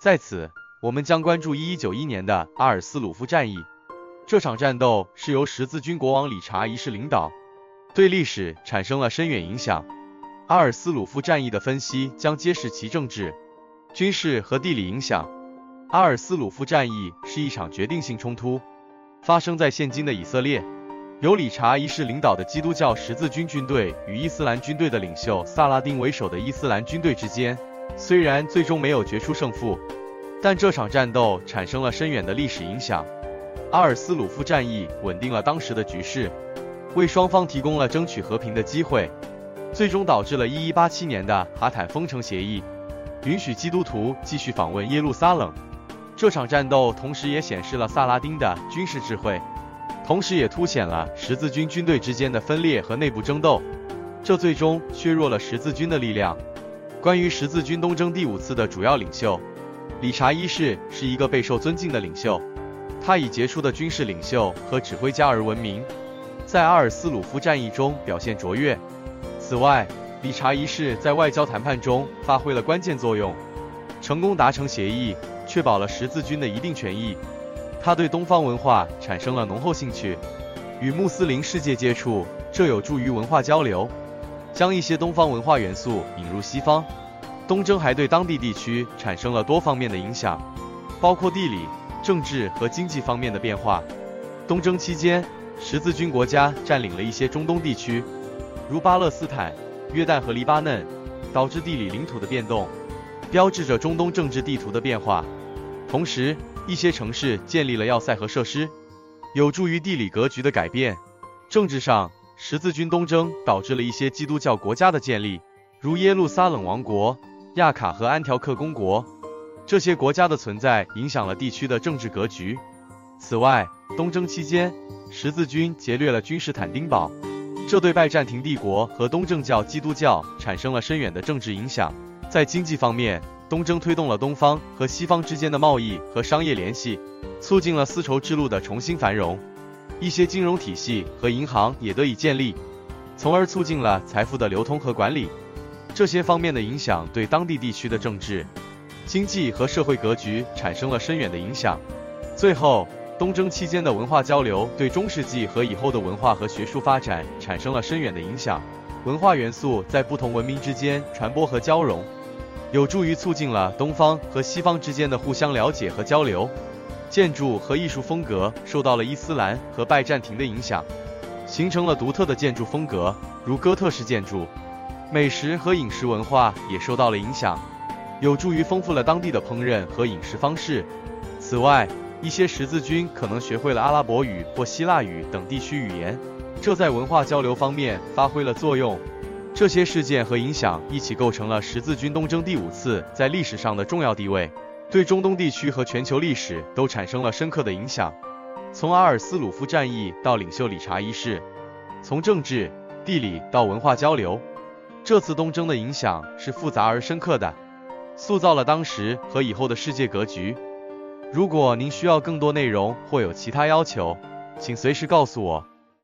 在此，我们将关注一一九一年的阿尔斯鲁夫战役。这场战斗是由十字军国王理查一世领导，对历史产生了深远影响。阿尔斯鲁夫战役的分析将揭示其政治、军事和地理影响。阿尔斯鲁夫战役是一场决定性冲突，发生在现今的以色列。由理查一世领导的基督教十字军军队与伊斯兰军队的领袖萨拉丁为首的伊斯兰军队之间，虽然最终没有决出胜负，但这场战斗产生了深远的历史影响。阿尔斯鲁夫战役稳定了当时的局势，为双方提供了争取和平的机会，最终导致了一一八七年的哈坦封城协议，允许基督徒继续访问耶路撒冷。这场战斗同时也显示了萨拉丁的军事智慧。同时也凸显了十字军军队之间的分裂和内部争斗，这最终削弱了十字军的力量。关于十字军东征第五次的主要领袖，理查一世是一个备受尊敬的领袖，他以杰出的军事领袖和指挥家而闻名，在阿尔斯鲁夫战役中表现卓越。此外，理查一世在外交谈判中发挥了关键作用，成功达成协议，确保了十字军的一定权益。他对东方文化产生了浓厚兴趣，与穆斯林世界接触，这有助于文化交流，将一些东方文化元素引入西方。东征还对当地地区产生了多方面的影响，包括地理、政治和经济方面的变化。东征期间，十字军国家占领了一些中东地区，如巴勒斯坦、约旦和黎巴嫩，导致地理领土的变动，标志着中东政治地图的变化。同时，一些城市建立了要塞和设施，有助于地理格局的改变。政治上，十字军东征导致了一些基督教国家的建立，如耶路撒冷王国、亚卡和安条克公国。这些国家的存在影响了地区的政治格局。此外，东征期间，十字军劫掠了君士坦丁堡，这对拜占庭帝国和东正教基督教产生了深远的政治影响。在经济方面，东征推动了东方和西方之间的贸易和商业联系，促进了丝绸之路的重新繁荣，一些金融体系和银行也得以建立，从而促进了财富的流通和管理。这些方面的影响对当地地区的政治、经济和社会格局产生了深远的影响。最后，东征期间的文化交流对中世纪和以后的文化和学术发展产生了深远的影响。文化元素在不同文明之间传播和交融。有助于促进了东方和西方之间的互相了解和交流。建筑和艺术风格受到了伊斯兰和拜占庭的影响，形成了独特的建筑风格，如哥特式建筑。美食和饮食文化也受到了影响，有助于丰富了当地的烹饪和饮食方式。此外，一些十字军可能学会了阿拉伯语或希腊语等地区语言，这在文化交流方面发挥了作用。这些事件和影响一起构成了十字军东征第五次在历史上的重要地位，对中东地区和全球历史都产生了深刻的影响。从阿尔斯鲁夫战役到领袖理查一世，从政治、地理到文化交流，这次东征的影响是复杂而深刻的，塑造了当时和以后的世界格局。如果您需要更多内容或有其他要求，请随时告诉我。